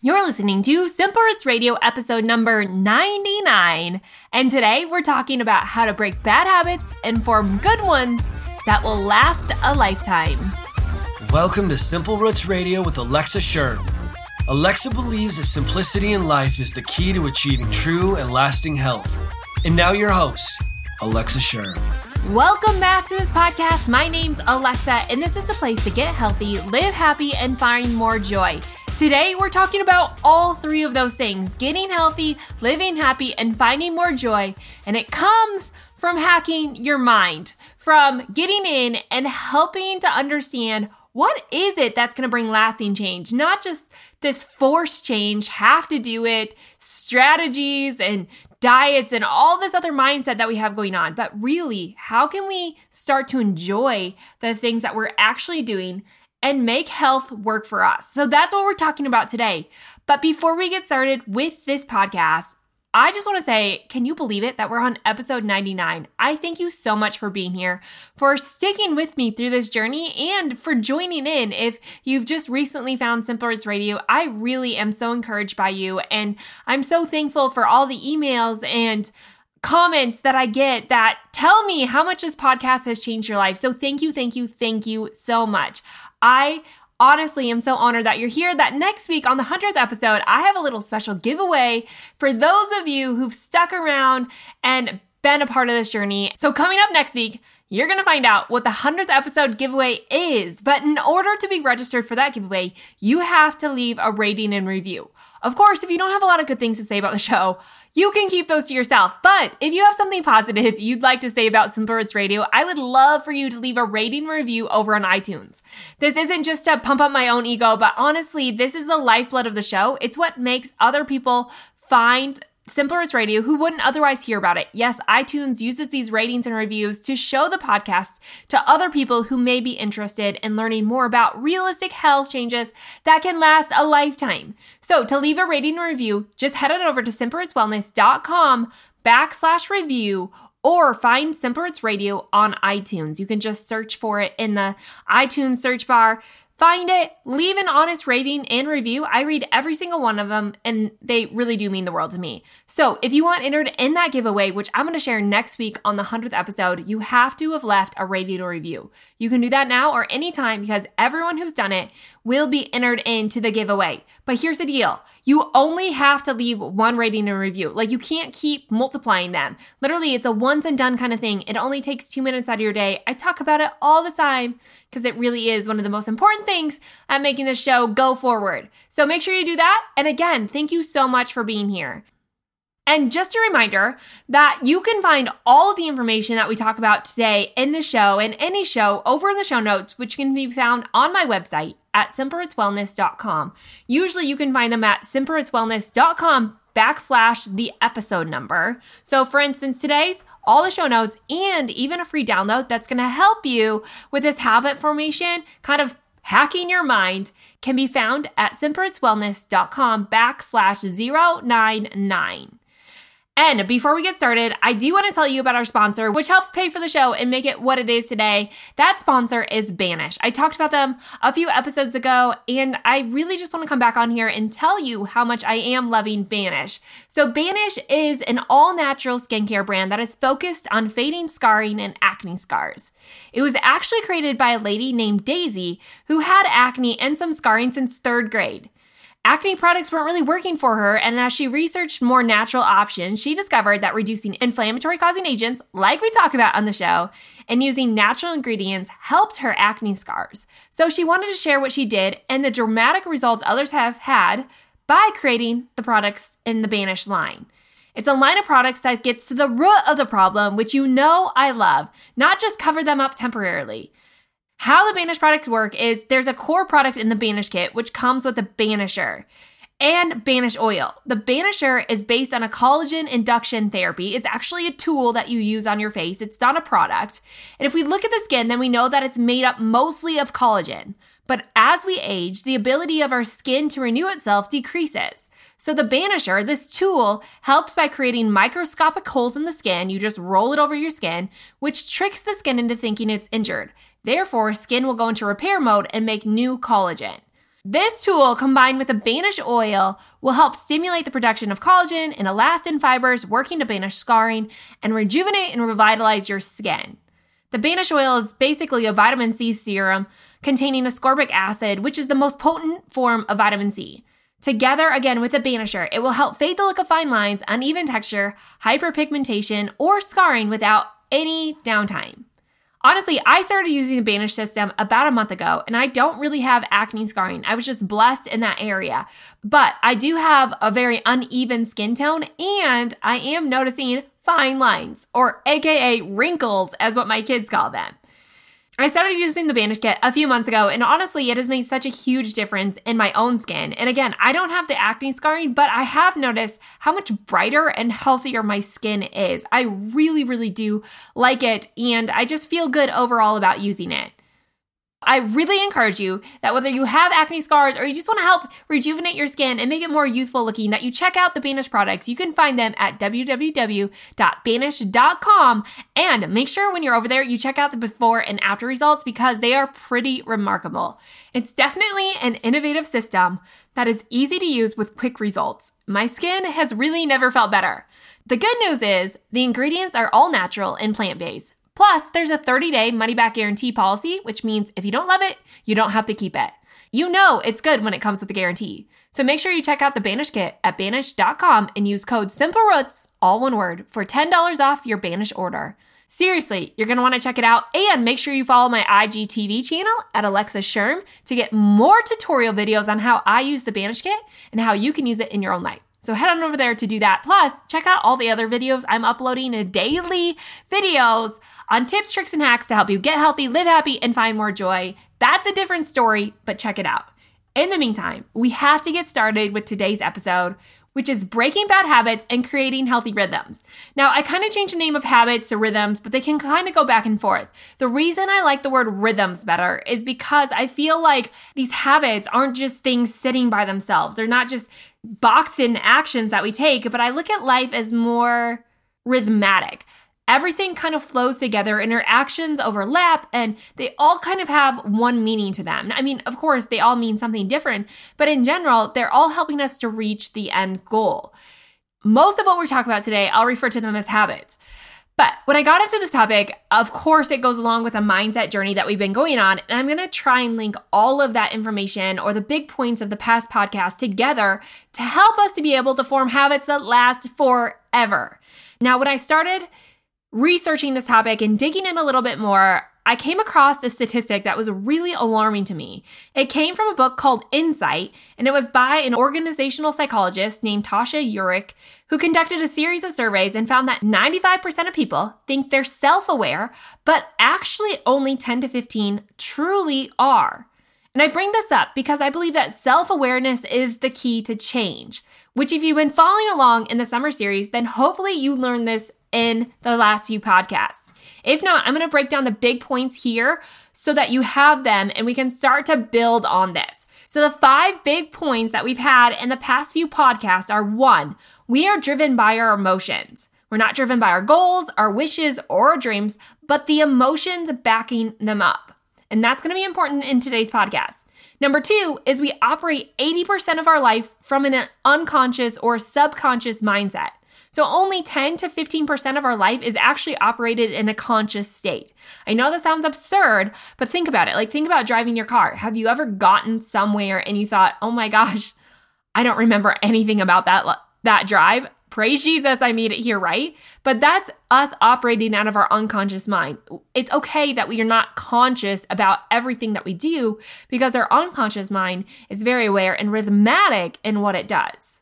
You're listening to Simple Roots Radio episode number 99. And today we're talking about how to break bad habits and form good ones that will last a lifetime. Welcome to Simple Roots Radio with Alexa Schirm. Alexa believes that simplicity in life is the key to achieving true and lasting health. And now, your host, Alexa Schirm. Welcome back to this podcast. My name's Alexa, and this is the place to get healthy, live happy, and find more joy. Today, we're talking about all three of those things getting healthy, living happy, and finding more joy. And it comes from hacking your mind, from getting in and helping to understand what is it that's going to bring lasting change, not just this forced change, have to do it, strategies and diets and all this other mindset that we have going on. But really, how can we start to enjoy the things that we're actually doing and make health work for us? So that's what we're talking about today. But before we get started with this podcast, I just want to say, can you believe it that we're on episode 99? I thank you so much for being here, for sticking with me through this journey, and for joining in. If you've just recently found Simple Roots Radio, I really am so encouraged by you, and I'm so thankful for all the emails and comments that I get that tell me how much this podcast has changed your life. So thank you, thank you, thank you so much. I honestly am so honored that you're here. That next week on the 100th episode, I have a little special giveaway for those of you who've stuck around and been a part of this journey. So, coming up next week, you're going to find out what the 100th episode giveaway is. But in order to be registered for that giveaway, you have to leave a rating and review. Of course, if you don't have a lot of good things to say about the show, you can keep those to yourself. But if you have something positive you'd like to say about Simple Roots Radio, I would love for you to leave a rating review over on iTunes. This isn't just to pump up my own ego, but honestly, this is the lifeblood of the show. It's what makes other people find Simple Radio who wouldn't otherwise hear about it. Yes, iTunes uses these ratings and reviews to show the podcast to other people who may be interested in learning more about realistic health changes that can last a lifetime. So to leave a rating and review, just head on over to simplerootswellness.com backslash review or find Simple Radio on iTunes. You can just search for it in the iTunes search bar. Find it, leave an honest rating and review. I read every single one of them, and they really do mean the world to me. So, if you want entered in that giveaway, which I'm going to share next week on the 100th episode, you have to have left a rating or review. You can do that now or anytime because everyone who's done it will be entered into the giveaway. But here's the deal you only have to leave one rating and review. Like, you can't keep multiplying them. Literally, it's a once and done kind of thing. It only takes two minutes out of your day. I talk about it all the time because it really is one of the most important things at making this show go forward. So make sure you do that. And again, thank you so much for being here. And just a reminder that you can find all of the information that we talk about today in the show and any show over in the show notes, which can be found on my website at simplerootswellness.com. Usually you can find them at simplerootswellness.com backslash the episode number. So for instance, today's all the show notes, and even a free download that's going to help you with this habit formation, kind of hacking your mind, can be found at simplerootswellness.com backslash 099. And before we get started, I do want to tell you about our sponsor, which helps pay for the show and make it what it is today. That sponsor is Banish. I talked about them a few episodes ago, and I really just want to come back on here and tell you how much I am loving Banish. So, Banish is an all natural skincare brand that is focused on fading scarring and acne scars. It was actually created by a lady named Daisy who had acne and some scarring since third grade. Acne products weren't really working for her, and as she researched more natural options, she discovered that reducing inflammatory causing agents, like we talk about on the show, and using natural ingredients helped her acne scars. So she wanted to share what she did and the dramatic results others have had by creating the products in the Banish line. It's a line of products that gets to the root of the problem, which you know I love, not just cover them up temporarily. How the Banish products work is there's a core product in the Banish kit, which comes with a Banisher and Banish oil. The Banisher is based on a collagen induction therapy. It's actually a tool that you use on your face, it's not a product. And if we look at the skin, then we know that it's made up mostly of collagen. But as we age, the ability of our skin to renew itself decreases. So the Banisher, this tool, helps by creating microscopic holes in the skin. You just roll it over your skin, which tricks the skin into thinking it's injured. Therefore, skin will go into repair mode and make new collagen. This tool, combined with the Banish oil, will help stimulate the production of collagen and elastin fibers, working to banish scarring and rejuvenate and revitalize your skin. The Banish oil is basically a vitamin C serum containing ascorbic acid, which is the most potent form of vitamin C. Together again with the Banisher, it will help fade the look of fine lines, uneven texture, hyperpigmentation, or scarring without any downtime. Honestly, I started using the Banish system about a month ago, and I don't really have acne scarring. I was just blessed in that area. But I do have a very uneven skin tone, and I am noticing fine lines, or AKA wrinkles, as what my kids call them. I started using the Banish Kit a few months ago, and honestly, it has made such a huge difference in my own skin. And again, I don't have the acne scarring, but I have noticed how much brighter and healthier my skin is. I really, really do like it, and I just feel good overall about using it. I really encourage you that whether you have acne scars or you just want to help rejuvenate your skin and make it more youthful looking, that you check out the Banish products. You can find them at www.banish.com and make sure when you're over there you check out the before and after results because they are pretty remarkable. It's definitely an innovative system that is easy to use with quick results. My skin has really never felt better. The good news is the ingredients are all natural and plant based. Plus, there's a 30 day money back guarantee policy, which means if you don't love it, you don't have to keep it. You know it's good when it comes with a guarantee. So make sure you check out the Banish kit at Banish.com and use code SIMPLEROOTS, all one word, for $10 off your Banish order. Seriously, you're gonna wanna check it out and make sure you follow my IGTV channel at Alexa Schirm to get more tutorial videos on how I use the Banish kit and how you can use it in your own life. So head on over there to do that. Plus, check out all the other videos I'm uploading daily videos on tips, tricks, and hacks to help you get healthy, live happy, and find more joy. That's a different story, but check it out. In the meantime, we have to get started with today's episode, which is breaking bad habits and creating healthy rhythms. Now, I kind of changed the name of habits to rhythms, but they can kind of go back and forth. The reason I like the word rhythms better is because I feel like these habits aren't just things sitting by themselves. They're not just boxed in actions that we take, but I look at life as more rhythmatic everything kind of flows together and our actions overlap and they all kind of have one meaning to them. I mean, of course, they all mean something different, but in general, they're all helping us to reach the end goal. Most of what we're talking about today, I'll refer to them as habits. But when I got into this topic, of course, it goes along with a mindset journey that we've been going on. And I'm going to try and link all of that information or the big points of the past podcast together to help us to be able to form habits that last forever. Now, when I started researching this topic and digging in a little bit more, I came across a statistic that was really alarming to me. It came from a book called Insight, and it was by an organizational psychologist named Tasha Eurich, who conducted a series of surveys and found that 95% of people think they're self aware, but actually only 10 to 15 truly are. And I bring this up because I believe that self awareness is the key to change. Which, if you've been following along in the summer series, then hopefully you learned this in the last few podcasts. If not, I'm going to break down the big points here so that you have them and we can start to build on this. So, the five big points that we've had in the past few podcasts are one, we are driven by our emotions. We're not driven by our goals, our wishes, or our dreams, but the emotions backing them up. And that's going to be important in today's podcast. Number two is we operate 80% of our life from an unconscious or subconscious mindset. So only 10 to 15% of our life is actually operated in a conscious state. I know that sounds absurd, but think about it. Like, think about driving your car. Have you ever gotten somewhere and you thought, oh my gosh, I don't remember anything about that, that drive? Praise Jesus, I made it here, right? But that's us operating out of our unconscious mind. It's okay that we are not conscious about everything that we do because our unconscious mind is very aware and rhythmatic in what it does.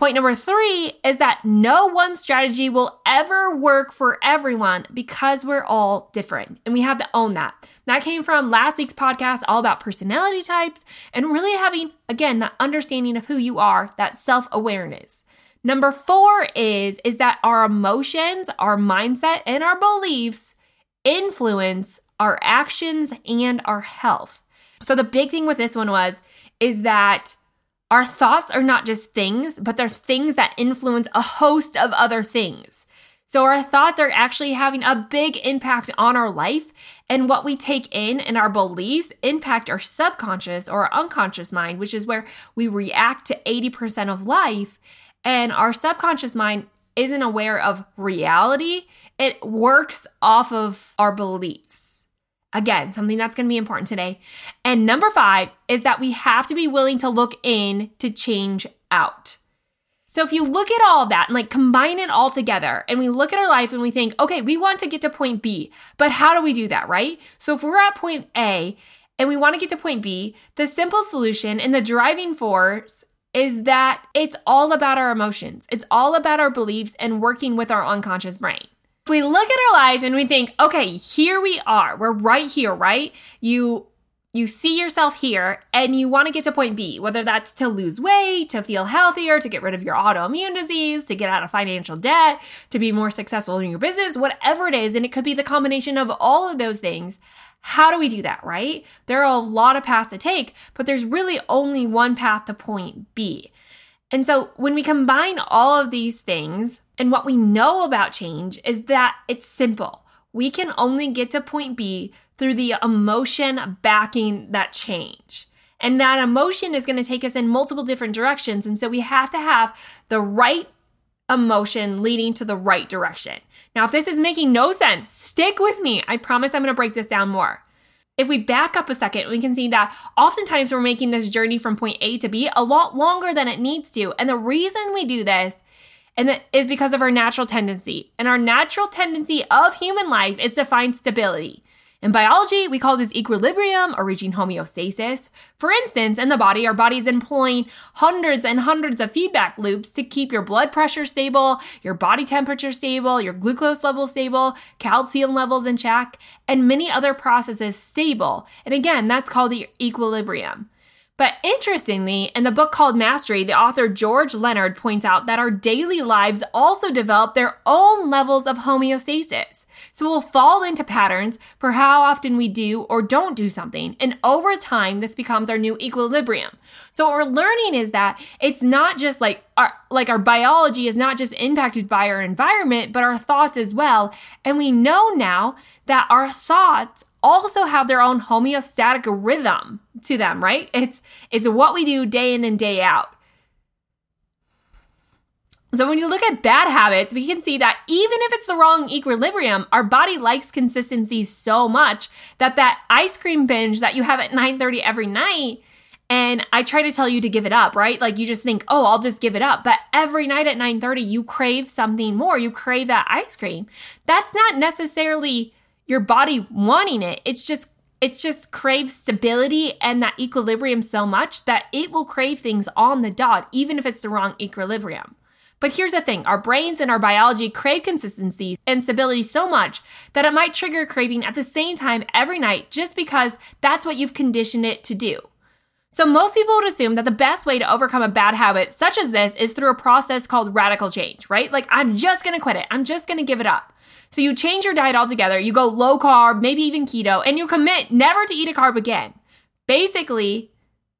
Point number three is that no one strategy will ever work for everyone because we're all different and we have to own that. That came from last week's podcast, all about personality types and really having, again, that understanding of who you are, that self awareness. Number four is, is that our emotions, our mindset, and our beliefs influence our actions and our health. So the big thing with this one was, is that our thoughts are not just things, but they're things that influence a host of other things. So our thoughts are actually having a big impact on our life and what we take in and our beliefs impact our subconscious or unconscious mind, which is where we react to 80% of life. And our subconscious mind isn't aware of reality. It works off of our beliefs. Again, something that's going to be important today. And number five is that we have to be willing to look in to change out. So if you look at all of that and like combine it all together and we look at our life and we think, okay, we want to get to point B, but how do we do that, right? So if we're at point A and we want to get to point B, the simple solution and the driving force is that it's all about our emotions. It's all about our beliefs and working with our unconscious brain. We look at our life and we think, okay, here we are, we're right here, right? You you see yourself here and you want to get to point B, whether that's to lose weight, to feel healthier, to get rid of your autoimmune disease, to get out of financial debt, to be more successful in your business, whatever it is. And it could be the combination of all of those things. How do we do that, right? There are a lot of paths to take, but there's really only one path to point B. And so when we combine all of these things and what we know about change is that it's simple. We can only get to point B through the emotion backing that change. And that emotion is going to take us in multiple different directions. And so we have to have the right emotion leading to the right direction. Now, if this is making no sense, stick with me. I promise I'm going to break this down more. If we back up a second, we can see that oftentimes we're making this journey from point A to B a lot longer than it needs to. And the reason we do this and that is because of our natural tendency. And our natural tendency of human life is to find stability. In biology, we call this equilibrium or reaching homeostasis. For instance, in the body, our body is employing hundreds and hundreds of feedback loops to keep your blood pressure stable, your body temperature stable, your glucose level stable, calcium levels in check, and many other processes stable. And again, that's called the equilibrium. But interestingly, in the book called Mastery, the author George Leonard points out that our daily lives also develop their own levels of homeostasis. So we'll fall into patterns for how often we do or don't do something. And over time, this becomes our new equilibrium. So what we're learning is that it's not just like our, like our biology is not just impacted by our environment, but our thoughts as well. And we know now that our thoughts also have their own homeostatic rhythm to them, right? It's it's what we do day in and day out. So when you look at bad habits, we can see that even if it's the wrong equilibrium, our body likes consistency so much that that ice cream binge that you have at 9:30 every night and I try to tell you to give it up, right? Like you just think, "Oh, I'll just give it up." But every night at 9:30 you crave something more. You crave that ice cream. That's not necessarily your body wanting it. It's just it just craves stability and that equilibrium so much that it will crave things on the dot, even if it's the wrong equilibrium. But here's the thing our brains and our biology crave consistency and stability so much that it might trigger craving at the same time every night just because that's what you've conditioned it to do. So, most people would assume that the best way to overcome a bad habit such as this is through a process called radical change, right? Like, I'm just gonna quit it, I'm just gonna give it up. So you change your diet altogether, you go low carb, maybe even keto, and you commit never to eat a carb again. Basically,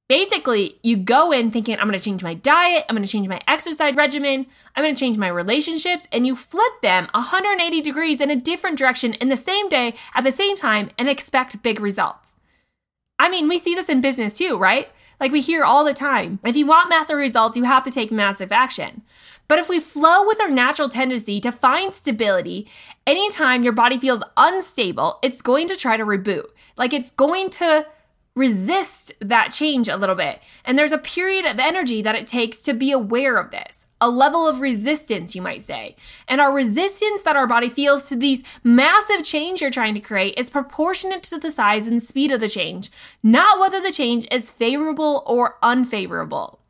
basically you go in thinking I'm to change my diet, I'm to change my exercise regimen, I'm to change my relationships and you flip them 180 degrees in a different direction in the same day at the same time and expect big results. I mean, we see this in business too, right? Like we hear all the time. If you want massive results, you have to take massive action. But if we flow with our natural tendency to find stability, anytime your body feels unstable, it's going to try to reboot. Like it's going to resist that change a little bit. And there's a period of energy that it takes to be aware of this. A level of resistance, you might say. And our resistance that our body feels to these massive change you're trying to create is proportionate to the size and speed of the change, not whether the change is favorable or unfavorable.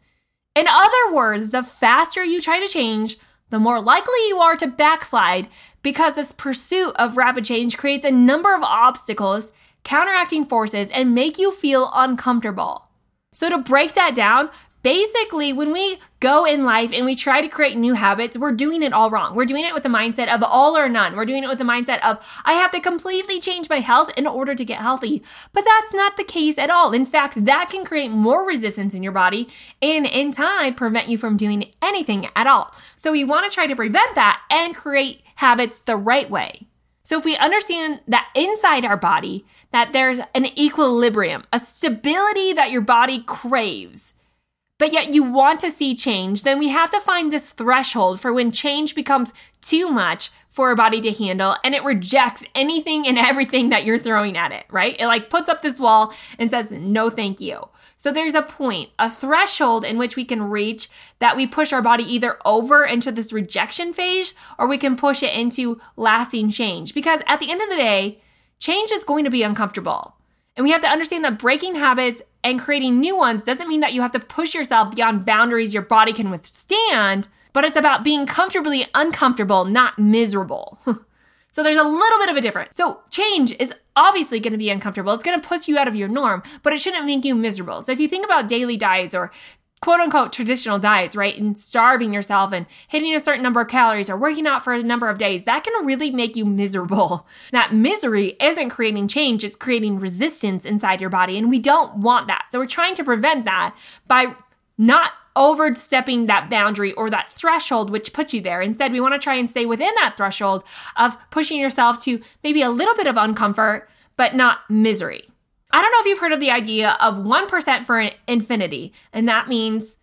In other words, the faster you try to change, the more likely you are to backslide because this pursuit of rapid change creates a number of obstacles, counteracting forces, and make you feel uncomfortable. So, to break that down, Basically, when we go in life and we try to create new habits, we're doing it all wrong. We're doing it with the mindset of all or none. We're doing it with the mindset of, I have to completely change my health in order to get healthy. But that's not the case at all. In fact, that can create more resistance in your body and in time prevent you from doing anything at all. So we want to try to prevent that and create habits the right way. So if we understand that inside our body, that there's an equilibrium, a stability that your body craves, but yet you want to see change, then we have to find this threshold for when change becomes too much for a body to handle and it rejects anything and everything that you're throwing at it, right? It like puts up this wall and says, no, thank you. So there's a point, a threshold in which we can reach that we push our body either over into this rejection phase or we can push it into lasting change. Because at the end of the day, change is going to be uncomfortable. And we have to understand that breaking habits and creating new ones doesn't mean that you have to push yourself beyond boundaries your body can withstand, but it's about being comfortably uncomfortable, not miserable. so there's a little bit of a difference. So change is obviously going to be uncomfortable. It's going to push you out of your norm, but it shouldn't make you miserable. So if you think about daily diets or quote unquote traditional diets, right? And starving yourself and hitting a certain number of calories or working out for a number of days, that can really make you miserable. That misery isn't creating change, it's creating resistance inside your body. And we don't want that. So we're trying to prevent that by not overstepping that boundary or that threshold which puts you there. Instead, we want to try and stay within that threshold of pushing yourself to maybe a little bit of uncomfort, but not misery. I don't know if you've heard of the idea of 1% for infinity, and that means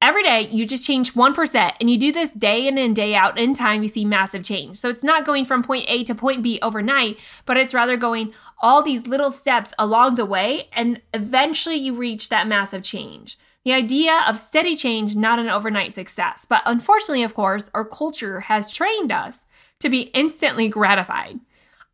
every day you just change 1% and you do this day in and day out in time you see massive change. So it's not going from point a to point b overnight but it's rather going all these little steps along the way and eventually you reach that massive change. The idea of steady change not an overnight success. But unfortunately of course our culture has trained us to be instantly gratified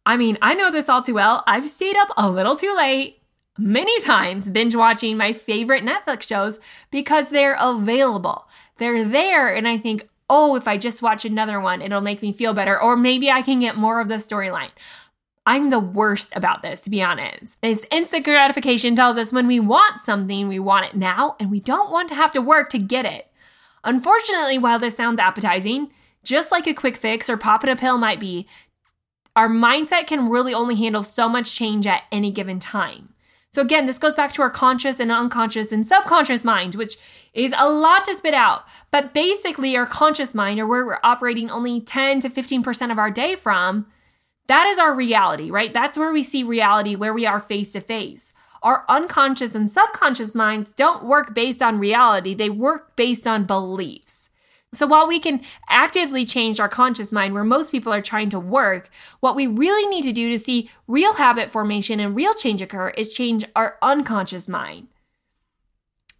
I mean, I know this all too well. I've stayed up a little too late many times binge watching my favorite Netflix shows because they're available. They're there, and I think, oh, if I just watch another one, it'll make me feel better, or maybe I can get more of the storyline. I'm the worst about this, to be honest. This instant gratification tells us when we want something, we want it now, and we don't want to have to work to get it. Unfortunately, while this sounds appetizing, just like a quick fix or popping a pill might be, our mindset can really only handle so much change at any given time. So, again, this goes back to our conscious and unconscious and subconscious mind, which is a lot to spit out. But basically, our conscious mind, or where we're operating only 10 to 15% of our day from, that is our reality, right? That's where we see reality, where we are face to face. Our unconscious and subconscious minds don't work based on reality, they work based on beliefs. So while we can actively change our conscious mind where most people are trying to work, what we really need to do to see real habit formation and real change occur is change our unconscious mind.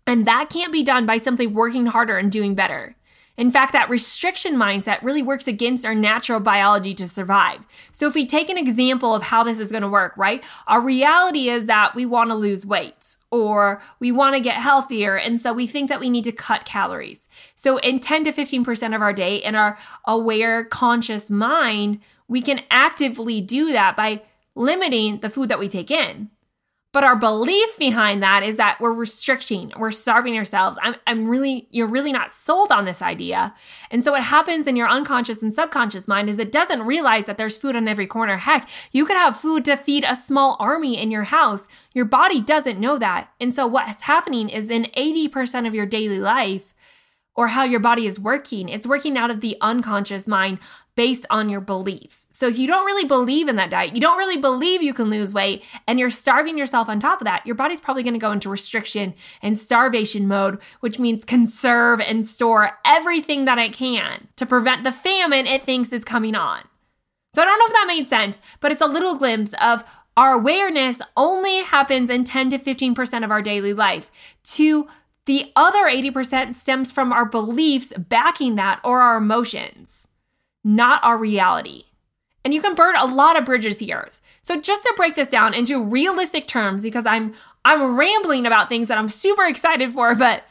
And that can't be done by simply working harder and doing better. In fact, that restriction mindset really works against our natural biology to survive. So, if we take an example of how this is going to work, right? Our reality is that we want to lose weight or we want to get healthier. And so we think that we need to cut calories. So, in 10 to 15% of our day, in our aware, conscious mind, we can actively do that by limiting the food that we take in. But our belief behind that is that we're restricting, we're starving ourselves. I'm, I'm really, you're really not sold on this idea. And so what happens in your unconscious and subconscious mind is it doesn't realize that there's food on every corner. Heck, you could have food to feed a small army in your house. Your body doesn't know that. And so what's happening is in 80% of your daily life, or how your body is working. It's working out of the unconscious mind based on your beliefs. So if you don't really believe in that diet, you don't really believe you can lose weight, and you're starving yourself on top of that, your body's probably to go into restriction and starvation mode, which means conserve and store everything that it can to prevent the famine it thinks is coming on. So I don't know if that made sense, but it's a little glimpse of our awareness only happens in 10 to 15% of our daily life. To the other 80% stems from our beliefs backing that or our emotions not our reality. And you can burn a lot of bridges here. So just to break this down into realistic terms, because I'm I'm rambling about things that I'm super excited for, but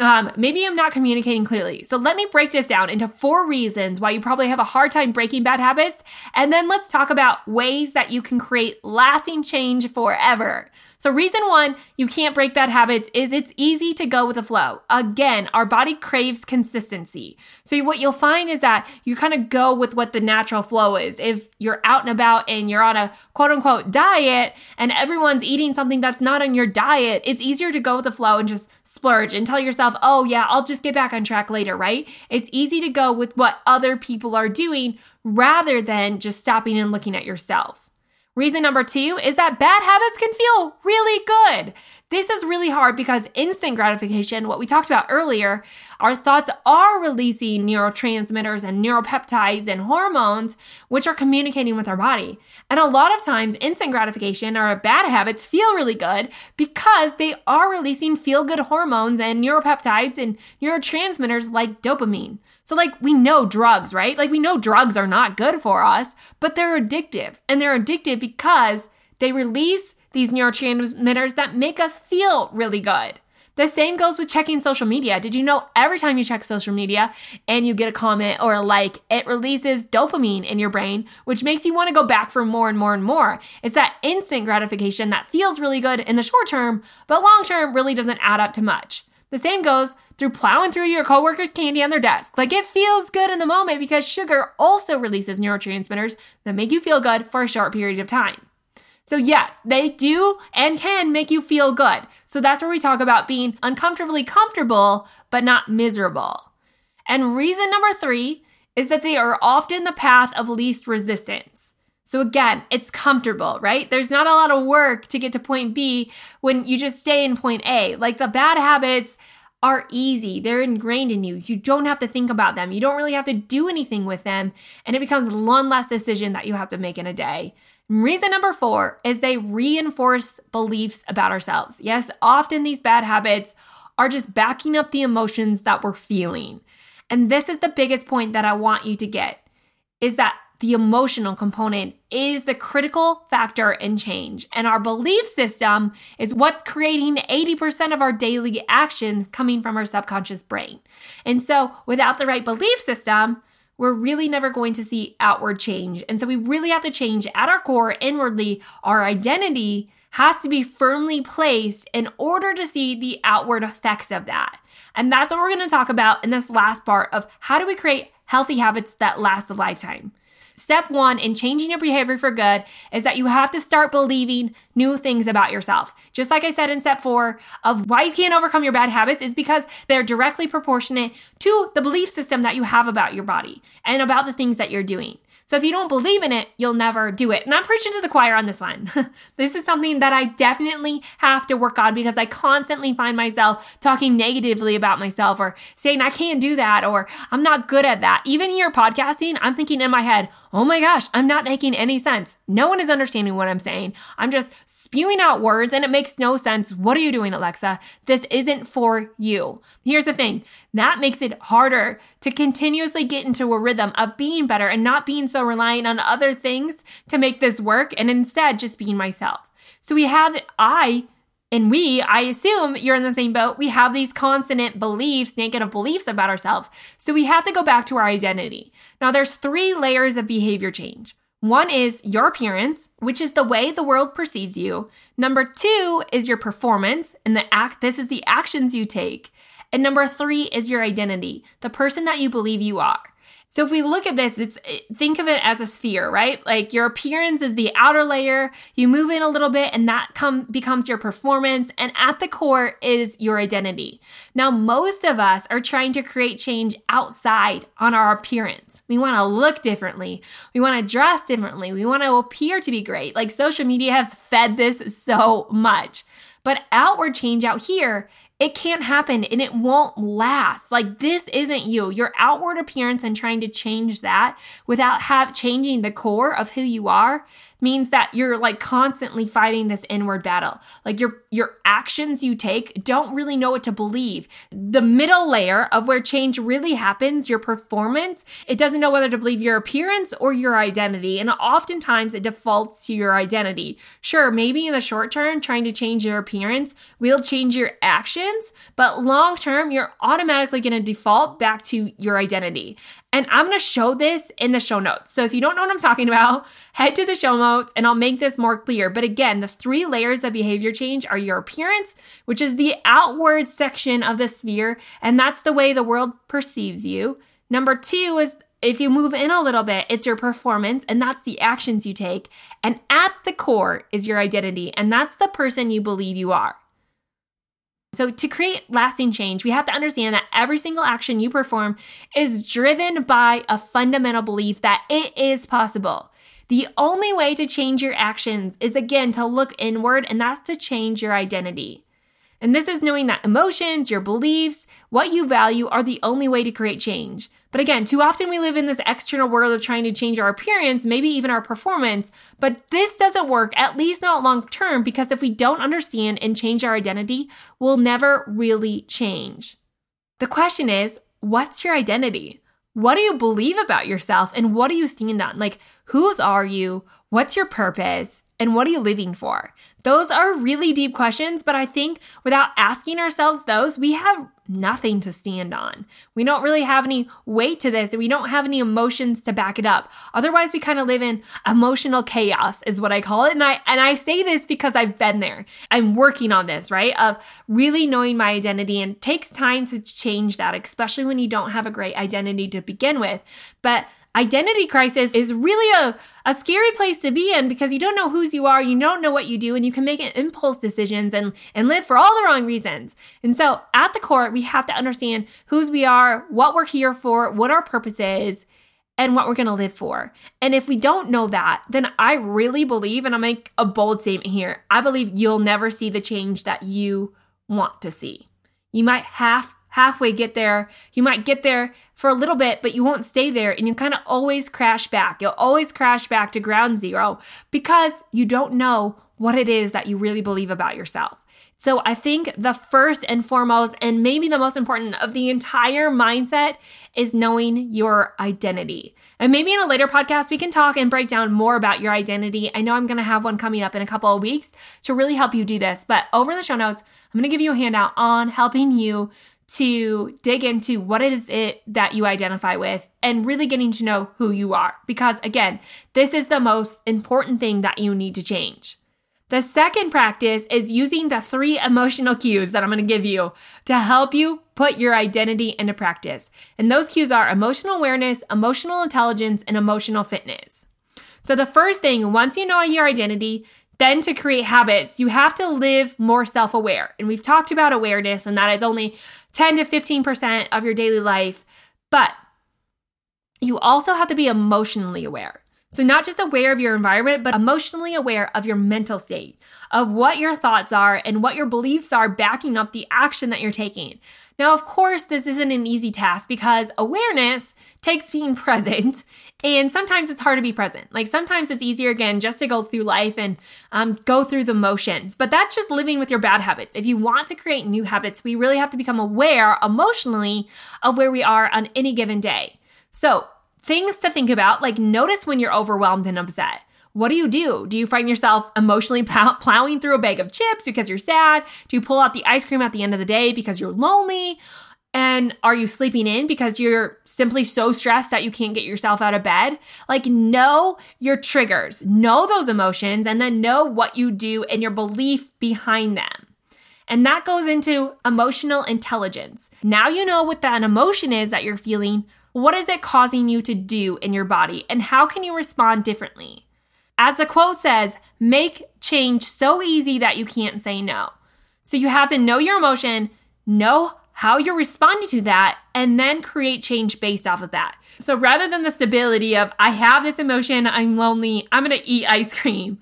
um, maybe I'm not communicating clearly. So let me break this down into four reasons why you probably have a hard time breaking bad habits, and then let's talk about ways that you can create lasting change forever. So, reason one, you can't break bad habits is it's easy to go with the flow. Again, our body craves consistency. So, what you'll find is that you kind of go with what the natural flow is. If you're out and about and you're on a quote unquote diet and everyone's eating something that's not on your diet, it's easier to go with the flow and just splurge and tell yourself, oh, yeah, I'll just get back on track later, right? It's easy to go with what other people are doing rather than just stopping and looking at yourself. Reason number two is that bad habits can feel really good. This is really hard because instant gratification, what we talked about earlier, our thoughts are releasing neurotransmitters and neuropeptides and hormones, which are communicating with our body. And a lot of times, instant gratification or bad habits feel really good because they are releasing feel good hormones and neuropeptides and neurotransmitters like dopamine. So, like, we know drugs, right? Like, we know drugs are not good for us, but they're addictive. And they're addictive because they release these neurotransmitters that make us feel really good. The same goes with checking social media. Did you know every time you check social media and you get a comment or a like, it releases dopamine in your brain, which makes you want to go back for more and more and more? It's that instant gratification that feels really good in the short term, but long term really doesn't add up to much. The same goes through plowing through your coworker's candy on their desk. Like it feels good in the moment because sugar also releases neurotransmitters that make you feel good for a short period of time. So, yes, they do and can make you feel good. So, that's where we talk about being uncomfortably comfortable, but not miserable. And reason number three is that they are often the path of least resistance. So again, it's comfortable, right? There's not a lot of work to get to point B when you just stay in point A. Like the bad habits are easy, they're ingrained in you. You don't have to think about them, you don't really have to do anything with them. And it becomes one less decision that you have to make in a day. Reason number four is they reinforce beliefs about ourselves. Yes, often these bad habits are just backing up the emotions that we're feeling. And this is the biggest point that I want you to get is that the emotional component is the critical factor in change. And our belief system is what's creating 80% of our daily action coming from our subconscious brain. And so, without the right belief system, we're really never going to see outward change. And so, we really have to change at our core, inwardly, our identity has to be firmly placed in order to see the outward effects of that. And that's what we're going to talk about in this last part of how do we create healthy habits that last a lifetime. Step one in changing your behavior for good is that you have to start believing new things about yourself. Just like I said in step four of why you can't overcome your bad habits is because they're directly proportionate to the belief system that you have about your body and about the things that you're doing. So if you don't believe in it, you'll never do it. And I'm preaching to the choir on this one. this is something that I definitely have to work on because I constantly find myself talking negatively about myself or saying I can't do that or I'm not good at that. Even here podcasting, I'm thinking in my head, oh my gosh, I'm not making any sense. No one is understanding what I'm saying. I'm just spewing out words and it makes no sense. What are you doing, Alexa? This isn't for you. Here's the thing that makes it harder to continuously get into a rhythm of being better and not being so reliant on other things to make this work and instead just being myself. So we have, I, and we, I assume you're in the same boat. We have these consonant beliefs, negative beliefs about ourselves. So we have to go back to our identity. Now, there's three layers of behavior change. One is your appearance, which is the way the world perceives you. Number two is your performance, and the act, this is the actions you take. And number three is your identity, the person that you believe you are. So if we look at this, it's think of it as a sphere, right? Like your appearance is the outer layer. You move in a little bit and that come becomes your performance and at the core is your identity. Now most of us are trying to create change outside on our appearance. We want to look differently. We want to dress differently. We want to appear to be great. Like social media has fed this so much. But outward change out here it can't happen and it won't last. Like this isn't you. Your outward appearance and trying to change that without have changing the core of who you are means that you're like constantly fighting this inward battle. Like your your actions you take don't really know what to believe. The middle layer of where change really happens, your performance, it doesn't know whether to believe your appearance or your identity. And oftentimes it defaults to your identity. Sure, maybe in the short term trying to change your appearance will change your actions, but long term you're automatically going to default back to your identity. And I'm going to show this in the show notes. So if you don't know what I'm talking about, head to the show notes and I'll make this more clear. But again, the three layers of behavior change are your appearance, which is the outward section of the sphere, and that's the way the world perceives you. Number two is if you move in a little bit, it's your performance, and that's the actions you take. And at the core is your identity, and that's the person you believe you are. So, to create lasting change, we have to understand that every single action you perform is driven by a fundamental belief that it is possible. The only way to change your actions is again to look inward, and that's to change your identity. And this is knowing that emotions, your beliefs, what you value are the only way to create change. But again, too often we live in this external world of trying to change our appearance, maybe even our performance. But this doesn't work, at least not long term, because if we don't understand and change our identity, we'll never really change. The question is what's your identity? What do you believe about yourself and what do you stand on? Like, whose are you? What's your purpose? And what are you living for? Those are really deep questions, but I think without asking ourselves those, we have nothing to stand on. We don't really have any weight to this, and we don't have any emotions to back it up. Otherwise, we kind of live in emotional chaos, is what I call it. And I and I say this because I've been there. I'm working on this, right? Of really knowing my identity and takes time to change that, especially when you don't have a great identity to begin with. But identity crisis is really a, a scary place to be in because you don't know whose you are, you don't know what you do, and you can make impulse decisions and, and live for all the wrong reasons. And so at the core, we have to understand whose we are, what we're here for, what our purpose is, and what we're to live for. And if we don't know that, then I really believe, and I'll make a bold statement here, I believe you'll never see the change that you want to see. You might half halfway get there. You might get there for a little bit, but you won't stay there and you kind of always crash back. You'll always crash back to ground zero because you don't know what it is that you really believe about yourself. So I think the first and foremost, and maybe the most important of the entire mindset is knowing your identity. And maybe in a later podcast, we can talk and break down more about your identity. I know I'm going to have one coming up in a couple of weeks to really help you do this. But over in the show notes, I'm going to give you a handout on helping you to dig into what is it that you identify with and really getting to know who you are. Because again, this is the most important thing that you need to change. The second practice is using the three emotional cues that I'm going to give you to help you put your identity into practice. And those cues are emotional awareness, emotional intelligence, and emotional fitness. So the first thing, once you know your identity, then to create habits, you have to live more self aware. And we've talked about awareness and that is only 10 to 15% of your daily life. But you also have to be emotionally aware. So, not just aware of your environment, but emotionally aware of your mental state, of what your thoughts are and what your beliefs are backing up the action that you're taking. Now, of course, this isn't an easy task because awareness takes being present, and sometimes it's hard to be present. Like sometimes it's easier, again, just to go through life and um, go through the motions, but that's just living with your bad habits. If you want to create new habits, we really have to become aware emotionally of where we are on any given day. So, things to think about like notice when you're overwhelmed and upset. What do you do? Do you find yourself emotionally plow- plowing through a bag of chips because you're sad? Do you pull out the ice cream at the end of the day because you're lonely? And are you sleeping in because you're simply so stressed that you can't get yourself out of bed? Like, know your triggers, know those emotions, and then know what you do and your belief behind them. And that goes into emotional intelligence. Now you know what that emotion is that you're feeling. What is it causing you to do in your body? And how can you respond differently? As the quote says, make change so easy that you can't say no. So you have to know your emotion, know how you're responding to that, and then create change based off of that. So rather than the stability of, I have this emotion, I'm lonely, I'm gonna eat ice cream,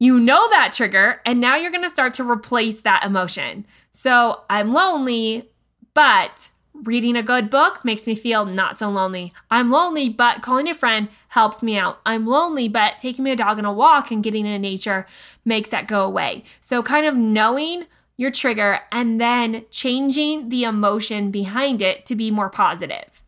you know that trigger, and now you're gonna start to replace that emotion. So I'm lonely, but reading a good book makes me feel not so lonely. I'm lonely, but calling a friend helps me out. I'm lonely, but taking my dog on a walk and getting in nature makes that go away. So, kind of knowing your trigger and then changing the emotion behind it to be more positive.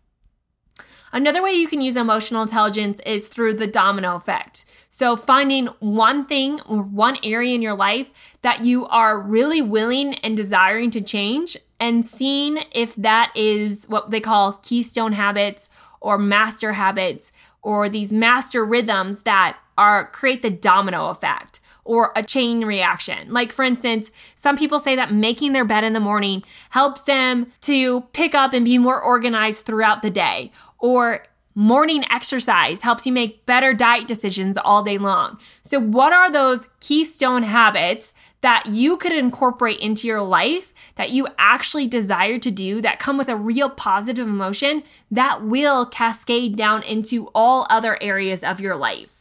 Another way you can use emotional intelligence is through the domino effect. So, finding one thing or one area in your life that you are really willing and desiring to change, and seeing if that is what they call keystone habits or master habits or these master rhythms that are create the domino effect or a chain reaction. Like, for instance, some people say that making their bed in the morning helps them to pick up and be more organized throughout the day, or morning exercise helps you make better diet decisions all day long. So, what are those keystone habits that you could incorporate into your life that you actually desire to do that come with a real positive emotion that will cascade down into all other areas of your life?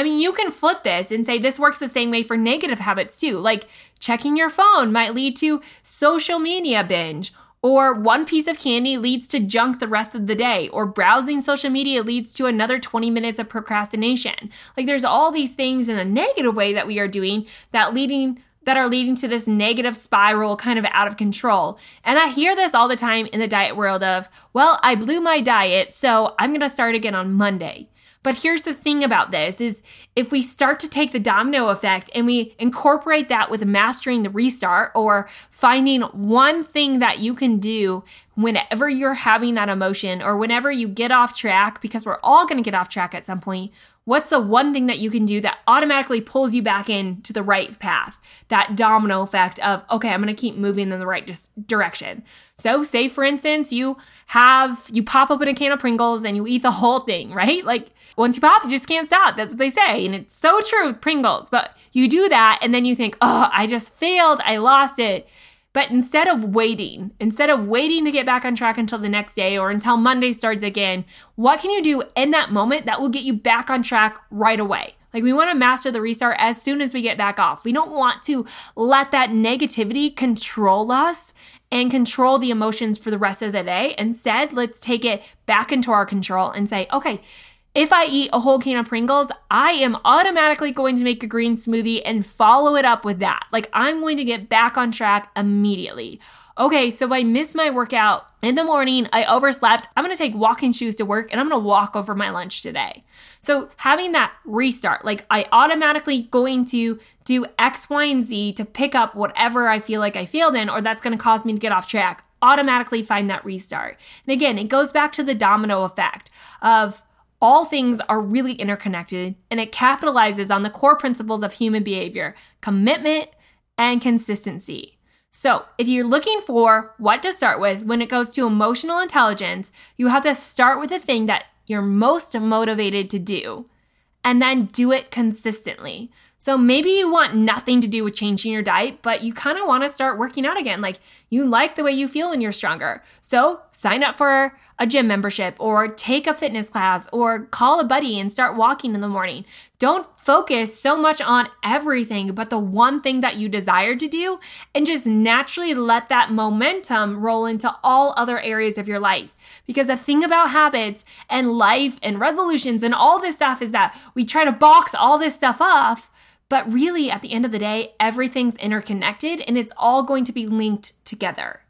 I mean, you can flip this and say this works the same way for negative habits too. Like checking your phone might lead to social media binge, or one piece of candy leads to junk the rest of the day, or browsing social media leads to another 20 minutes of procrastination. Like there's all these things in a negative way that we are doing that leading that are leading to this negative spiral kind of out of control. And I hear this all the time in the diet world of, well, I blew my diet, so I'm going to start again on Monday. But here's the thing about this is if we start to take the domino effect and we incorporate that with mastering the restart or finding one thing that you can do whenever you're having that emotion or whenever you get off track because we're all going to get off track at some point, what's the one thing that you can do that automatically pulls you back into the right path? That domino effect of, okay, I'm going to keep moving in the right dis- direction. So, say for instance, you have, you pop open a can of Pringles and you eat the whole thing, right? Like, once you pop, you just can't stop. That's what they say. And it's so true with Pringles. But you do that and then you think, oh, I just failed. I lost it. But instead of waiting, instead of waiting to get back on track until the next day or until Monday starts again, what can you do in that moment that will get you back on track right away? Like we want to master the restart as soon as we get back off. We don't want to let that negativity control us and control the emotions for the rest of the day. Instead, let's take it back into our control and say, okay, if I eat a whole can of Pringles, I am automatically going to make a green smoothie and follow it up with that. Like I'm going to get back on track immediately. Okay, so I missed my workout in the morning, I overslept. I'm gonna take walking shoes to work and I'm gonna walk over my lunch today. So having that restart, like I automatically going to do X, Y, and Z to pick up whatever I feel like I failed in, or that's gonna cause me to get off track. Automatically find that restart. And again, it goes back to the domino effect of all things are really interconnected and it capitalizes on the core principles of human behavior commitment and consistency. So, if you're looking for what to start with when it goes to emotional intelligence, you have to start with the thing that you're most motivated to do and then do it consistently. So maybe you want nothing to do with changing your diet, but you kind of want to start working out again. Like you like the way you feel when you're stronger. So sign up for a gym membership or take a fitness class or call a buddy and start walking in the morning. Don't focus so much on everything but the one thing that you desire to do and just naturally let that momentum roll into all other areas of your life. Because the thing about habits and life and resolutions and all this stuff is that we try to box all this stuff off but really, at the end of the day, everything's interconnected and it's all going to be linked together.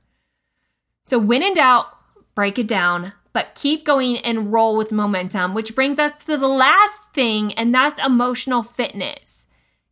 So, when in doubt, break it down, but keep going and roll with momentum, which brings us to the last thing, and that's emotional fitness.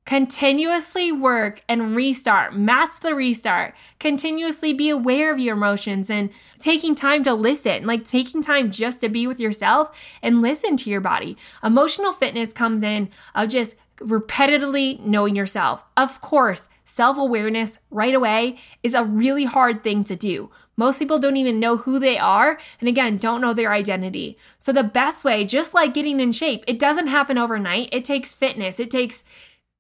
Continuously work and restart, master the restart, continuously be aware of your emotions and taking time to listen, like taking time just to be with yourself and listen to your body. Emotional fitness comes in of just repetitively knowing yourself. Of course, self awareness right away is a really hard thing to do. Most people don't even know who they are, and again, don't know their identity. So, the best way, just like getting in shape, it doesn't happen overnight. It takes fitness, it takes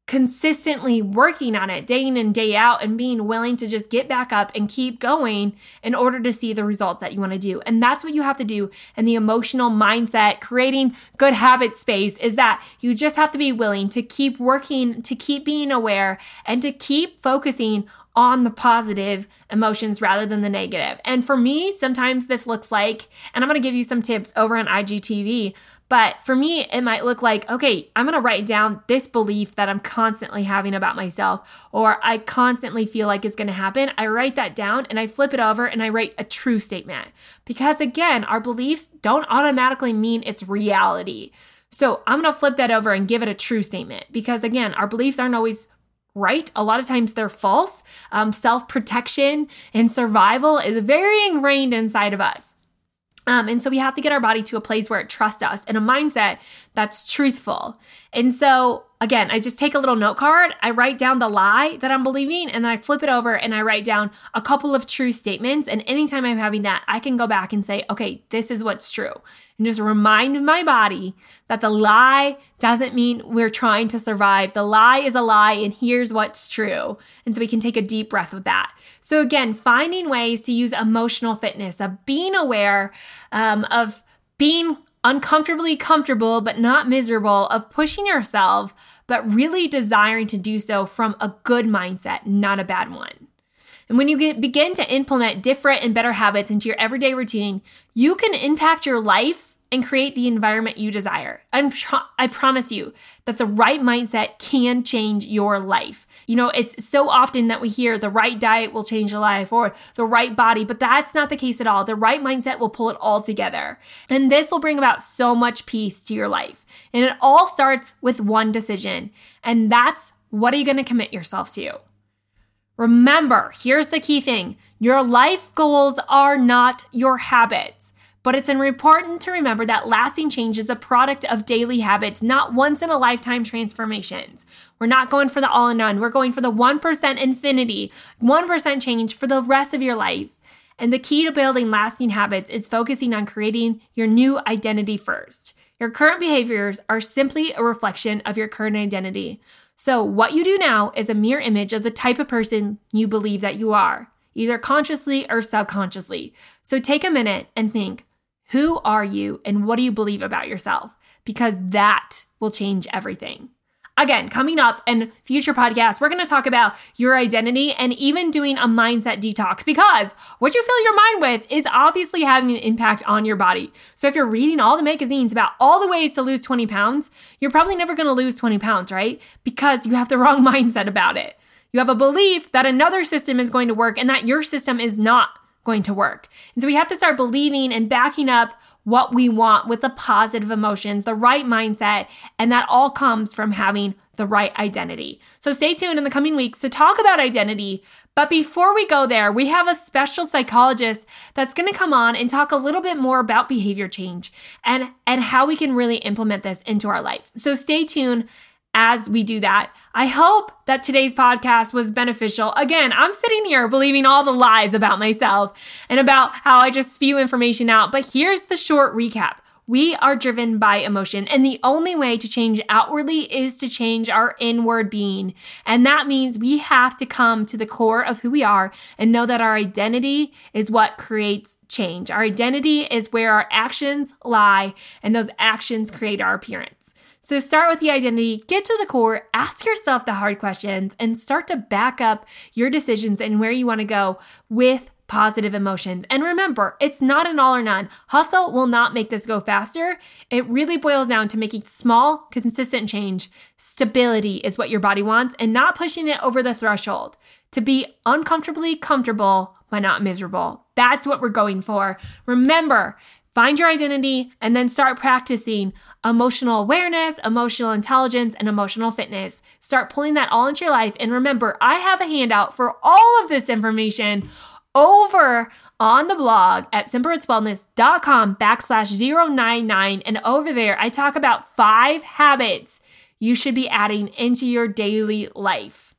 consistently working on it day in and day out and being willing to just get back up and keep going in order to see the result that you want to do. And that's what you have to do in the emotional mindset, creating good habit space is that you just have to be willing to keep working, to keep being aware, and to keep focusing on the positive emotions rather than the negative. And for me, sometimes this looks like, and I'm to give you some tips over on IGTV, but for me, it might look like, okay, I'm to write down this belief that I'm constantly having about myself, or I constantly feel like it's to happen. I write that down and I flip it over and I write a true statement. Because again, our beliefs don't automatically mean it's reality. So I'm to flip that over and give it a true statement. Because again, our beliefs aren't always right. A lot of times they're false. Um, Self protection and survival is very ingrained inside of us. Um, and so we have to get our body to a place where it trusts us and a mindset that's truthful. And so, again, I just take a little note card, I write down the lie that I'm believing, and then I flip it over and I write down a couple of true statements. And anytime I'm having that, I can go back and say, okay, this is what's true. And just remind my body that the lie doesn't mean we're trying to survive. The lie is a lie, and here's what's true. And so we can take a deep breath with that. So, again, finding ways to use emotional fitness, of being aware um, of being uncomfortably comfortable but not miserable, of pushing yourself, but really desiring to do so from a good mindset, not a bad one. And when you get, begin to implement different and better habits into your everyday routine, you can impact your life and create the environment you desire. I'm I promise you that the right mindset can change your life. You know, it's so often that we hear the right diet will change your life or the right body, but that's not the case at all. The right mindset will pull it all together. And this will bring about so much peace to your life. And it all starts with one decision. And that's what are you going to commit yourself to? Remember, here's the key thing. Your life goals are not your habits. But it's important to remember that lasting change is a product of daily habits, not once in a lifetime transformations. We're not going for the all in none. We're going for the 1% infinity, 1% change for the rest of your life. And the key to building lasting habits is focusing on creating your new identity first. Your current behaviors are simply a reflection of your current identity. So, what you do now is a mere image of the type of person you believe that you are, either consciously or subconsciously. So, take a minute and think who are you and what do you believe about yourself? Because that will change everything. Again, coming up in future podcasts, we're going to talk about your identity and even doing a mindset detox because what you fill your mind with is obviously having an impact on your body. So if you're reading all the magazines about all the ways to lose 20 pounds, you're probably never going to lose 20 pounds, right? Because you have the wrong mindset about it. You have a belief that another system is going to work and that your system is not going to work. And so we have to start believing and backing up what we want with the positive emotions, the right mindset, and that all comes from having the right identity. So stay tuned in the coming weeks to talk about identity. But before we go there, we have a special psychologist that's going to come on and talk a little bit more about behavior change and and how we can really implement this into our life. So stay tuned as we do that. I hope that today's podcast was beneficial. Again, I'm sitting here believing all the lies about myself and about how I just spew information out. But here's the short recap. We are driven by emotion, and the only way to change outwardly is to change our inward being. And that means we have to come to the core of who we are and know that our identity is what creates change. Our identity is where our actions lie, and those actions create our appearance. So start with the identity, get to the core, ask yourself the hard questions, and start to back up your decisions and where you want to go with positive emotions. And remember, it's not an all or none. Hustle will not make this go faster. It really boils down to making small, consistent change. Stability is what your body wants and not pushing it over the threshold. To be uncomfortably comfortable, but not miserable. That's what we're going for. Remember, Find your identity and then start practicing emotional awareness, emotional intelligence, and emotional fitness. Start pulling that all into your life. And remember, I have a handout for all of this information over on the blog at simplerootswellness.com backslash 099. And over there, I talk about five habits you should be adding into your daily life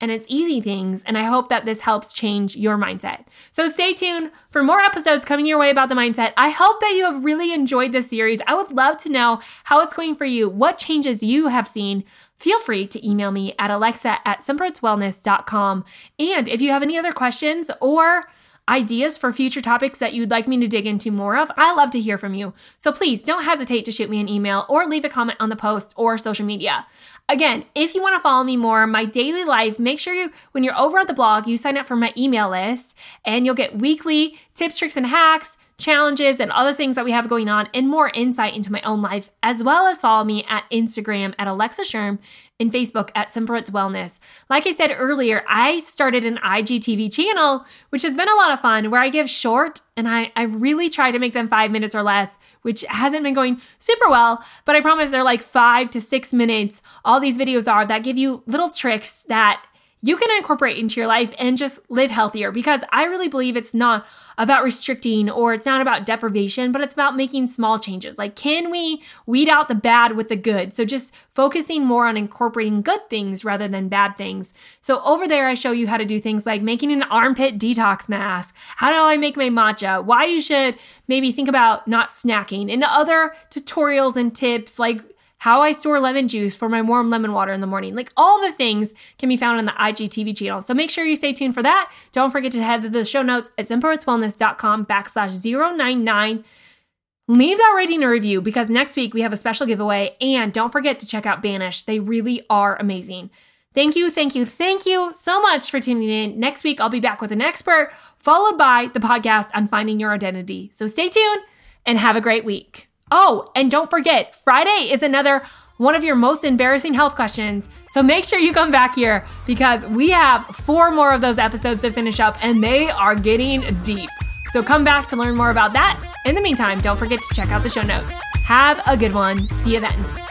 and it's easy things. And I hope that this helps change your mindset. So stay tuned for more episodes coming your way about the mindset. I hope that you have really enjoyed this series. I would love to know how it's going for you, what changes you have seen. Feel free to email me at alexa at simplerootswellness.com. And if you have any other questions or ideas for future topics that you'd like me to dig into more of, I love to hear from you. So please don't hesitate to shoot me an email or leave a comment on the post or social media. Again, if you want to follow me more, my daily life, make sure you, when you're over at the blog, you sign up for my email list and you'll get weekly tips, tricks, and hacks challenges, and other things that we have going on, and more insight into my own life, as well as follow me at Instagram at Alexa Schirm and Facebook at Simple Wellness. Like I said earlier, I started an IGTV channel, which has been a lot of fun, where I give short and I, I really try to make them five minutes or less, which hasn't been going super well, but I promise they're like five to six minutes. All these videos are that give you little tricks that you can incorporate into your life and just live healthier because I really believe it's not about restricting or it's not about deprivation, but it's about making small changes. Like, can we weed out the bad with the good? So, just focusing more on incorporating good things rather than bad things. So, over there, I show you how to do things like making an armpit detox mask. How do I make my matcha? Why you should maybe think about not snacking, and other tutorials and tips like how I store lemon juice for my warm lemon water in the morning. Like all the things can be found on the IGTV channel. So make sure you stay tuned for that. Don't forget to head to the show notes at simplewellness.com backslash 099. Leave that rating and review because next week we have a special giveaway. And don't forget to check out Banish. They really are amazing. Thank you, thank you, thank you so much for tuning in. Next week, I'll be back with an expert, followed by the podcast on finding your identity. So stay tuned and have a great week. Oh, and don't forget, Friday is another one of your most embarrassing health questions. So make sure you come back here because we have four more of those episodes to finish up and they are getting deep. So come back to learn more about that. In the meantime, don't forget to check out the show notes. Have a good one. See you then.